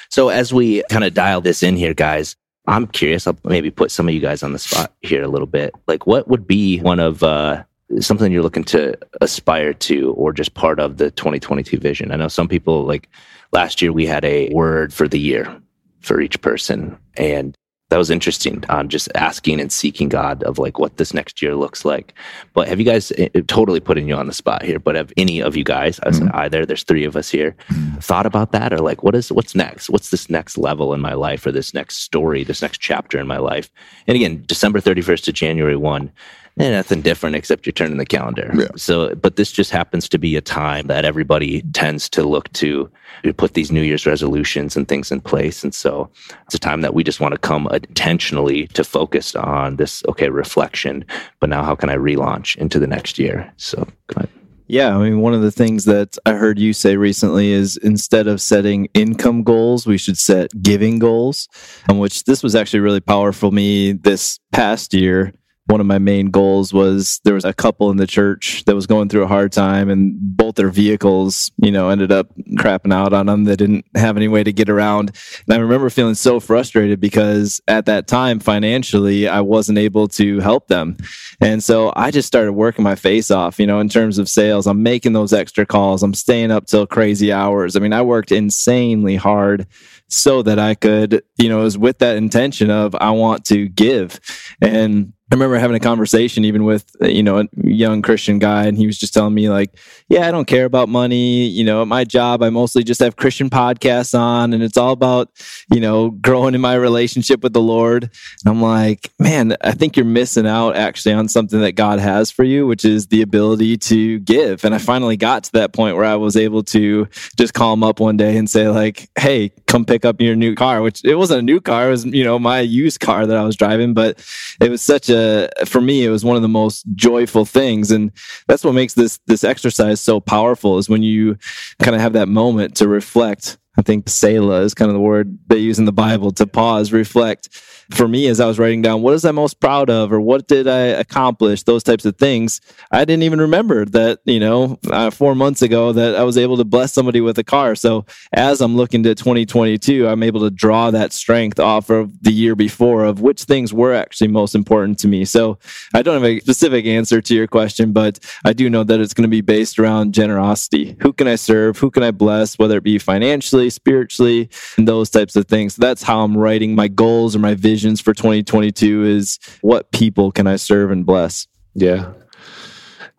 S1: So as we kind of dial this in here, guys, I'm curious. I'll maybe put some of you guys on the spot here a little bit. Like, what would be one of uh, something you're looking to aspire to, or just part of the 2022 vision? I know some people like last year we had a word for the year for each person, and that was interesting on just asking and seeking God of like what this next year looks like. But have you guys it, eh, eh, totally putting you on the spot here? But have any of you guys, I mm-hmm. either there's three of us here, mm-hmm. thought about that or like what is what's next? What's this next level in my life or this next story, this next chapter in my life? And again, December 31st to January 1 eh, nothing different except you're turning the calendar. Yeah. So, but this just happens to be a time that everybody tends to look to, to put these New Year's resolutions and things in place. And so it's a time that we just want to come intentionally to focus on this, okay, reflection, but now how can I relaunch into the next year? So, go ahead.
S3: Yeah, I mean, one of the things that I heard you say recently is instead of setting income goals, we should set giving goals, and which this was actually really powerful for me this past year one of my main goals was there was a couple in the church that was going through a hard time and both their vehicles, you know, ended up crapping out on them. They didn't have any way to get around. And I remember feeling so frustrated because at that time, financially, I wasn't able to help them. And so I just started working my face off, you know, in terms of sales. I'm making those extra calls. I'm staying up till crazy hours. I mean, I worked insanely hard so that I could, you know, it was with that intention of I want to give. And I remember having a conversation even with uh, you know a young Christian guy, and he was just telling me like, "Yeah, I don't care about money. You know, at my job, I mostly just have Christian podcasts on, and it's all about you know growing in my relationship with the Lord." And I'm like, "Man, I think you're missing out actually on something that God has for you, which is the ability to give." And I finally got to that point where I was able to just call him up one day and say like, "Hey, come pick up your new car," which it wasn't a new car; it was you know my used car that I was driving, but it was such a a for me it was one of the most joyful things and that's what makes this this exercise so powerful is when you kind of have that moment to reflect I think Selah is kind of the word they use in the Bible to pause, reflect. For me, as I was writing down, what is I most proud of, or what did I accomplish, those types of things, I didn't even remember that, you know, uh, four months ago that I was able to bless somebody with a car. So as I'm looking to 2022, I'm able to draw that strength off of the year before of which things were actually most important to me. So I don't have a specific answer to your question, but I do know that it's going to be based around generosity. Who can I serve? Who can I bless, whether it be financially, spiritually, and those types of things. So that's how I'm writing my goals or my visions for 2022 is what people can I serve and bless?
S2: Yeah.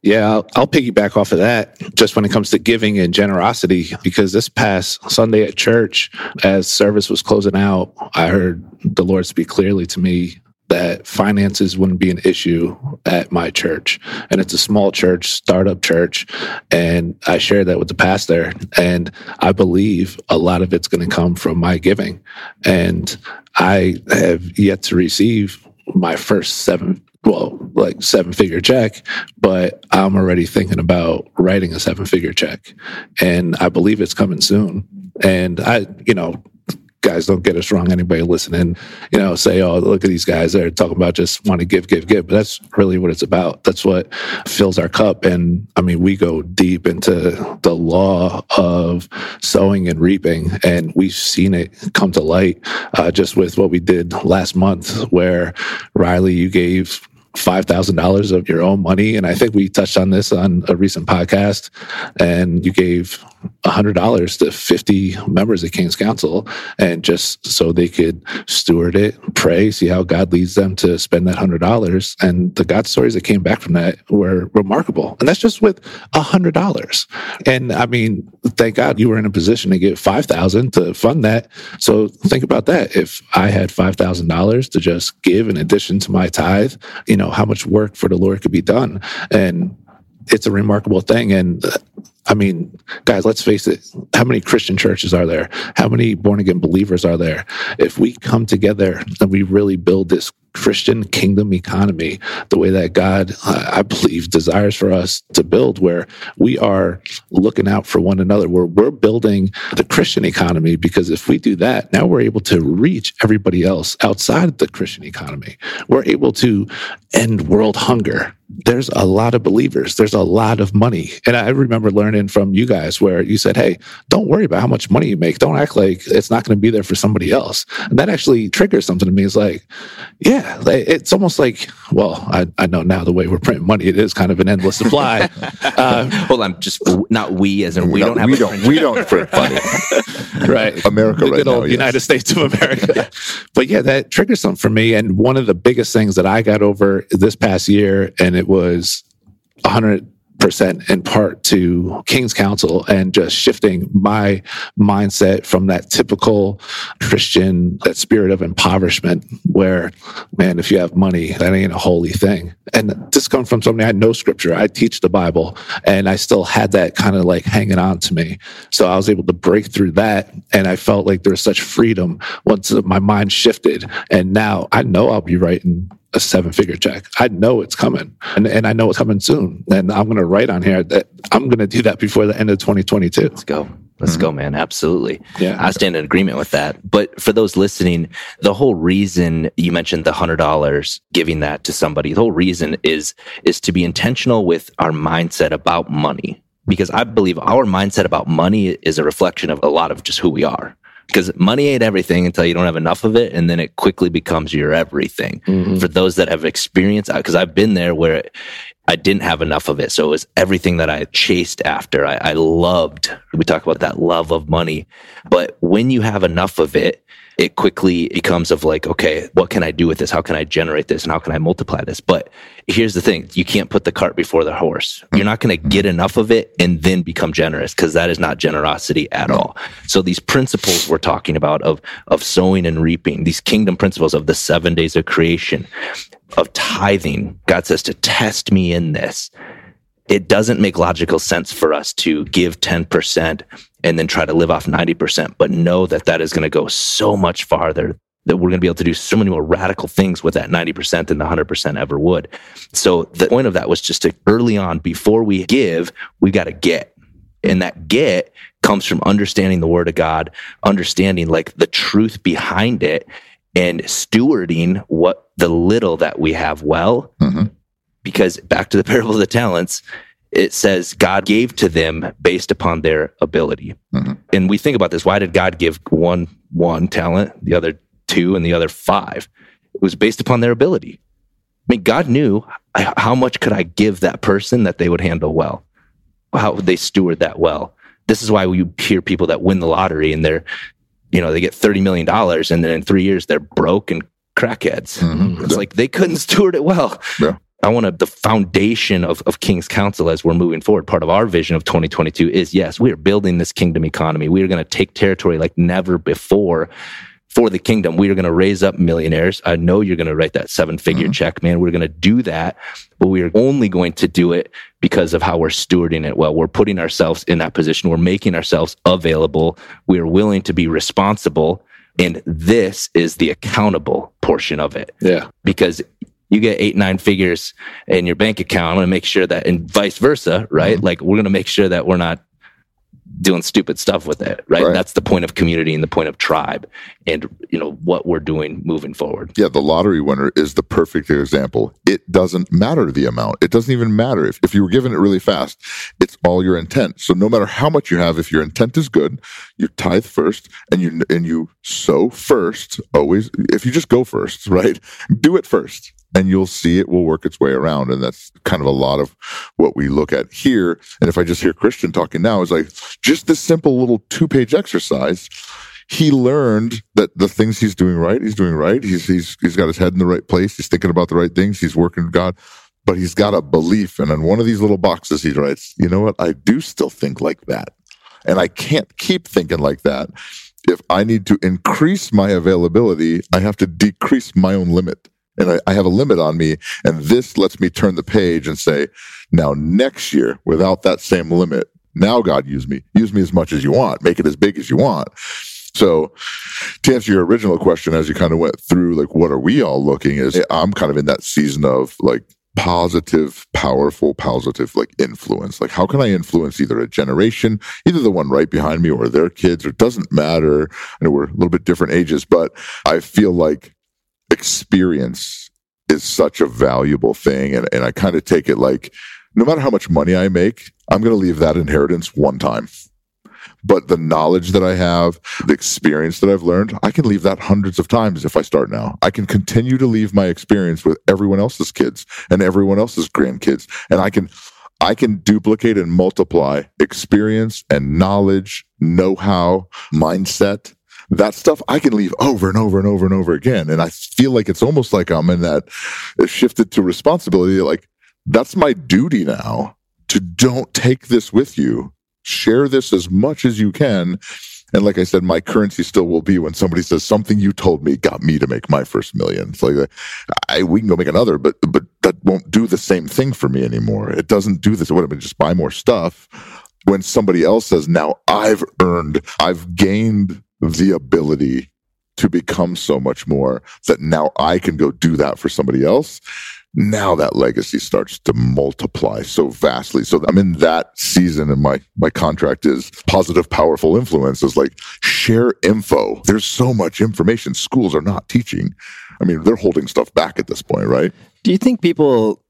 S2: Yeah, I'll, I'll, piggyback off of that just when it comes to giving and generosity, because this past Sunday at church, as service was closing out, I heard the Lord speak clearly to me that finances wouldn't be an issue at my church. And it's a small church, startup church. And I shared that with the pastor. And I believe a lot of it's going to come from my giving. And I have yet to receive my first seven well, like seven figure check, but I'm already thinking about writing a seven figure check. And I believe it's coming soon. And I, you know, guys, don't get us wrong. Anybody listening, you know, say, oh, look at these guys. They're talking about just want to give, give, give. But that's really what it's about. That's what fills our cup. And I mean, we go deep into the law of sowing and reaping. And we've seen it come to light uh, just with what we did last month, where Riley, you gave $5,000 of your own money. And I think we touched on this on a recent podcast. And you gave $100 to 50 members of King's Council and just so they could steward it, pray, see how God leads them to spend that $100. And the God stories that came back from that were remarkable. And that's just with $100. And I mean, thank God you were in a position to get 5000 to fund that. So think about that. If I had $5,000 to just give in addition to my tithe, you know, how much work for the Lord could be done. And it's a remarkable thing. And I mean, guys, let's face it. How many Christian churches are there? How many born again believers are there? If we come together and we really build this Christian kingdom economy, the way that God, uh, I believe, desires for us to build, where we are looking out for one another, where we're building the Christian economy. Because if we do that, now we're able to reach everybody else outside the Christian economy. We're able to end world hunger there's a lot of believers. There's a lot of money. And I remember learning from you guys where you said, Hey, don't worry about how much money you make. Don't act like it's not going to be there for somebody else. And that actually triggers something to me. It's like, yeah, it's almost like, well, I, I know now the way we're printing money, it is kind of an endless supply.
S1: uh, well, I'm just not we as in we no, don't have
S4: we don't we don't print money.
S2: right.
S4: America the right
S2: good
S4: now,
S2: old yes. United States of America. but yeah, that triggers something for me. And one of the biggest things that I got over this past year and it was 100 percent in part to King's Council and just shifting my mindset from that typical Christian, that spirit of impoverishment, where, man, if you have money, that ain't a holy thing. And this comes from somebody I know scripture. I teach the Bible and I still had that kind of like hanging on to me. So I was able to break through that. And I felt like there was such freedom once my mind shifted. And now I know I'll be writing a seven figure check. I know it's coming and, and I know it's coming soon. And I'm going to write on here that I'm going to do that before the end of 2022.
S1: Let's go. Let's mm-hmm. go, man. Absolutely.
S2: Yeah.
S1: I stand in agreement with that. But for those listening, the whole reason you mentioned the hundred dollars, giving that to somebody, the whole reason is, is to be intentional with our mindset about money. Because I believe our mindset about money is a reflection of a lot of just who we are because money ain't everything until you don't have enough of it and then it quickly becomes your everything mm-hmm. for those that have experienced because i've been there where i didn't have enough of it so it was everything that i chased after I, I loved we talk about that love of money but when you have enough of it it quickly becomes of like, okay, what can I do with this? How can I generate this? And how can I multiply this? But here's the thing. You can't put the cart before the horse. You're not going to get enough of it and then become generous because that is not generosity at all. So these principles we're talking about of, of sowing and reaping, these kingdom principles of the seven days of creation, of tithing, God says to test me in this it doesn't make logical sense for us to give 10% and then try to live off 90%, but know that that is going to go so much farther that we're going to be able to do so many more radical things with that 90% than the 100% ever would. So the point of that was just to early on, before we give, we got to get. And that get comes from understanding the word of God, understanding like the truth behind it and stewarding what the little that we have well.
S4: Mhm.
S1: Because back to the parable of the talents, it says God gave to them based upon their ability.
S4: Mhm.
S1: And we think about this. Why did God give one one talent, the other two, and the other five? It was based upon their ability. I mean, God knew how much could I give that person that they would handle well? How would they steward that well? This is why we hear people that win the lottery and they're, you know, they get $30 million and then in three years they're broke and crackheads.
S4: Mhm.
S1: It's like they couldn't steward it well.
S4: Yeah.
S1: I want to, the foundation of, of King's Council as we're moving forward, part of our vision of 2022 is yes, we are building this kingdom economy. We are going to take territory like never before for the kingdom. We are going to raise up millionaires. I know you're going to write that seven figure
S4: Mhm.
S1: check, man. We're going to do that, but we are only going to do it because of how we're stewarding it well. We're putting ourselves in that position. We're making ourselves available. We are willing to be responsible. And this is the accountable portion of it
S2: Yeah.
S1: because you get eight, nine figures in your bank account. I'm going to make sure that, and vice versa, right? Mm-hmm. Like we're going to make sure that we're not doing stupid stuff with it, right?
S4: Right.
S1: That's the point of community and the point of tribe and, you know, what we're doing moving forward.
S4: Yeah, the lottery winner is the perfect example. It doesn't matter the amount. It doesn't even matter if, if you were given it really fast. It's all your intent. So no matter how much you have, if your intent is good, you tithe first and you and you sow first. Always, if you just go first, right? Do it first, and you'll see it will work its way around. And that's kind of a lot of what we look at here. And if I just hear Christian talking now, is like just this simple little two page exercise he learned that the things he's doing right, he's doing right. He's he's he's got his head in the right place. He's thinking about the right things. He's working with God, but he's got a belief. And in one of these little boxes, he writes, "You know what? I do still think like that, and I can't keep thinking like that. If I need to increase my availability, I have to decrease my own limit." And I, I have a limit on me, and this lets me turn the page and say, now next year, without that same limit, now God use me. Use me as much as you want. Make it as big as you want. So to answer your original question, as you kind of went through, like, what are we all looking is I'm kind of in that season of like positive, powerful, positive, like influence. Like, how can I influence either a generation, either the one right behind me or their kids, or it doesn't matter. I know we're a little bit different ages, but I feel like experience is such a valuable thing. And, and I kind of take it like, no matter how much money I make, I'm going to leave that inheritance one time. But the knowledge that I have, the experience that I've learned, I can leave that hundreds of times if I start now. I can continue to leave my experience with everyone else's kids and everyone else's grandkids. And I can, I can duplicate and multiply experience and knowledge, know how, mindset. That stuff I can leave over and over and over and over again. And I feel like it's almost like I'm in that shifted to responsibility. Like that's my duty now to don't take this with you. Share this as much as you can. And like I said, my currency still will be when somebody says something you told me got me to make my first million. It's like I, we can go make another, but but that won't do the same thing for me anymore. It doesn't do this. What I mean, just buy more stuff. When somebody else says, "Now I've earned, I've gained the ability to become so much more that now I can go do that for somebody else." now that legacy starts to multiply so vastly. So I'm in that season and my, my contract is positive, powerful influence is like share info. There's so much information schools are not teaching. I mean, they're holding stuff back at this point, right?
S3: Do you think people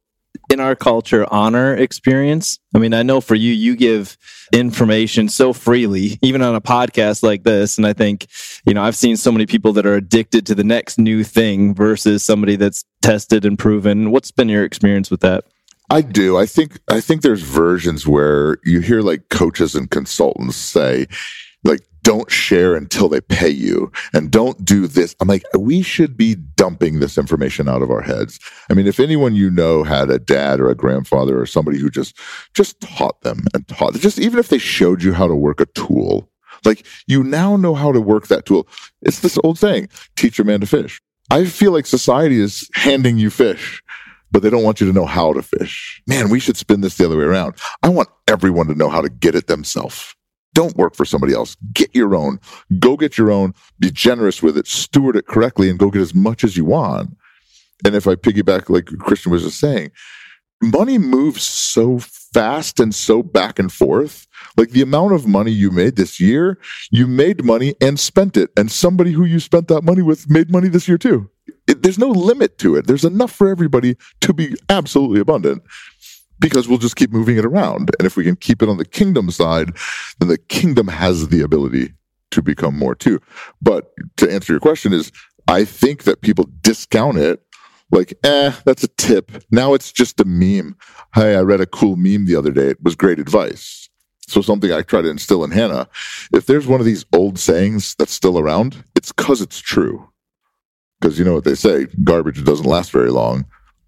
S3: in our culture honor experience? I mean, I know for you, you give information so freely, even on a podcast like this. And I think, you know, I've seen so many people that are addicted to the next new thing versus somebody that's tested and proven. What's been your experience with that?
S4: I do. I think I think there's versions where you hear like coaches and consultants say, like, don't share until they pay you and don't do this. I'm like, we should be dumping this information out of our heads. I mean, if anyone you know had a dad or a grandfather or somebody who just just taught them and taught just even if they showed you how to work a tool, like you now know how to work that tool. It's this old saying, teach a man to fish. I feel like society is handing you fish but they don't want you to know how to fish. Man, we should spin this the other way around. I want everyone to know how to get it themselves. Don't work for somebody else. Get your own. Go get your own. Be generous with it. Steward it correctly and go get as much as you want. And if I piggyback, like Christian was just saying, money moves so fast and so back and forth. Like the amount of money you made this year, you made money and spent it. And somebody who you spent that money with made money this year too. It, there's no limit to it. There's enough for everybody to be absolutely abundant because we'll just keep moving it around. And if we can keep it on the kingdom side, then the kingdom has the ability to become more too. But to answer your question is I think that people discount it like, eh, that's a tip. Now it's just a meme. Hey, I read a cool meme the other day. It was great advice. So something I try to instill in Hannah. If there's one of these old sayings that's still around, it's cause it's true. Because you know what they say, garbage doesn't last very long,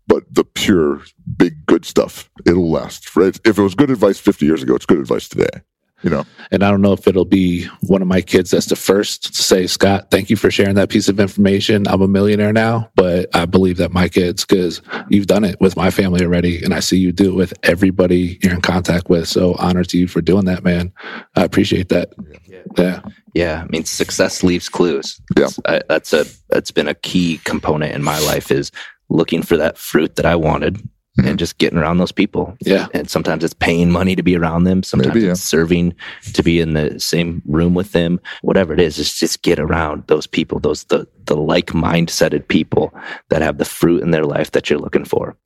S4: but the pure big good stuff, it'll last. Right? If it was good advice 50 years ago, it's good advice today you know.
S2: And I don't know if it'll be one of my kids that's the first to say, Scott, thank you for sharing that piece of information. I'm a millionaire now, but I believe that my kids, because you've done it with my family already, and I see you do it with everybody you're in contact with. So honor to you for doing that, man. I appreciate that. Yeah.
S1: Yeah. yeah. I mean, success leaves clues.
S4: Yeah.
S1: I, that's a that's been a key component in my life is looking for that fruit that I wanted mm-hmm. and just getting around those people.
S2: Yeah.
S1: And sometimes it's paying money to be around them. Sometimes Maybe, yeah. it's serving to be in the same room with them. Whatever it is, it's just get around those people, those the the like mindseted people that have the fruit in their life that you're looking for.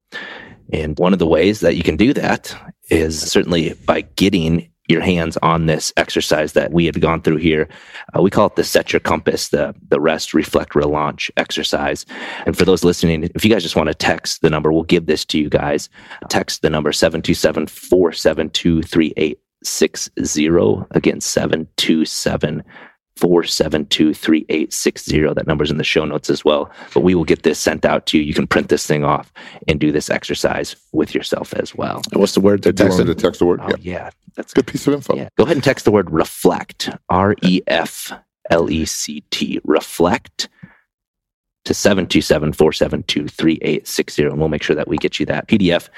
S1: And one of the ways that you can do that is certainly by getting your hands on this exercise that we had gone through here. Uh, we call it the set your compass, the the rest, reflect, relaunch exercise. And for those listening, if you guys just want to text the number, we'll give this to you guys. Text the number 727 472 3860. Again, 727 472 3860. That number's in the show notes as well. But we will get this sent out to you. You can print this thing off and do this exercise with yourself as well.
S2: And what's the word
S4: to text? To text the word?
S1: Oh, yeah. yeah.
S4: That's a good piece of info.
S1: Yeah. Go ahead and text the word reflect, R E F L E C T, reflect to 727 472 3860. And we'll make sure that we get you that PDF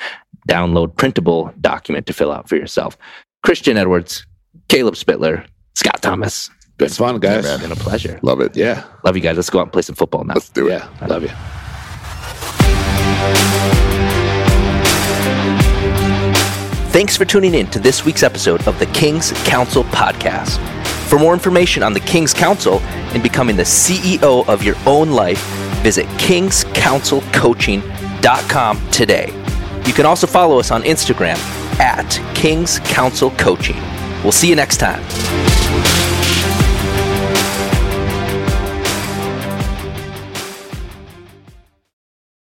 S1: download printable document to fill out for yourself. Christian Edwards, Caleb Spittler, Scott Thomas.
S2: Been fun, guys.
S1: Yeah, been a pleasure.
S4: Love it.
S2: Yeah.
S1: Love you guys. Let's go out and play some football now.
S4: Let's do it.
S2: Yeah. I love you.
S1: Thanks for tuning in to this week's episode of the King's Council podcast. For more information on the King's Council and becoming the CEO of your own life, visit kingscouncilcoaching.com today. You can also follow us on Instagram at King's Council Coaching. We'll see you next time.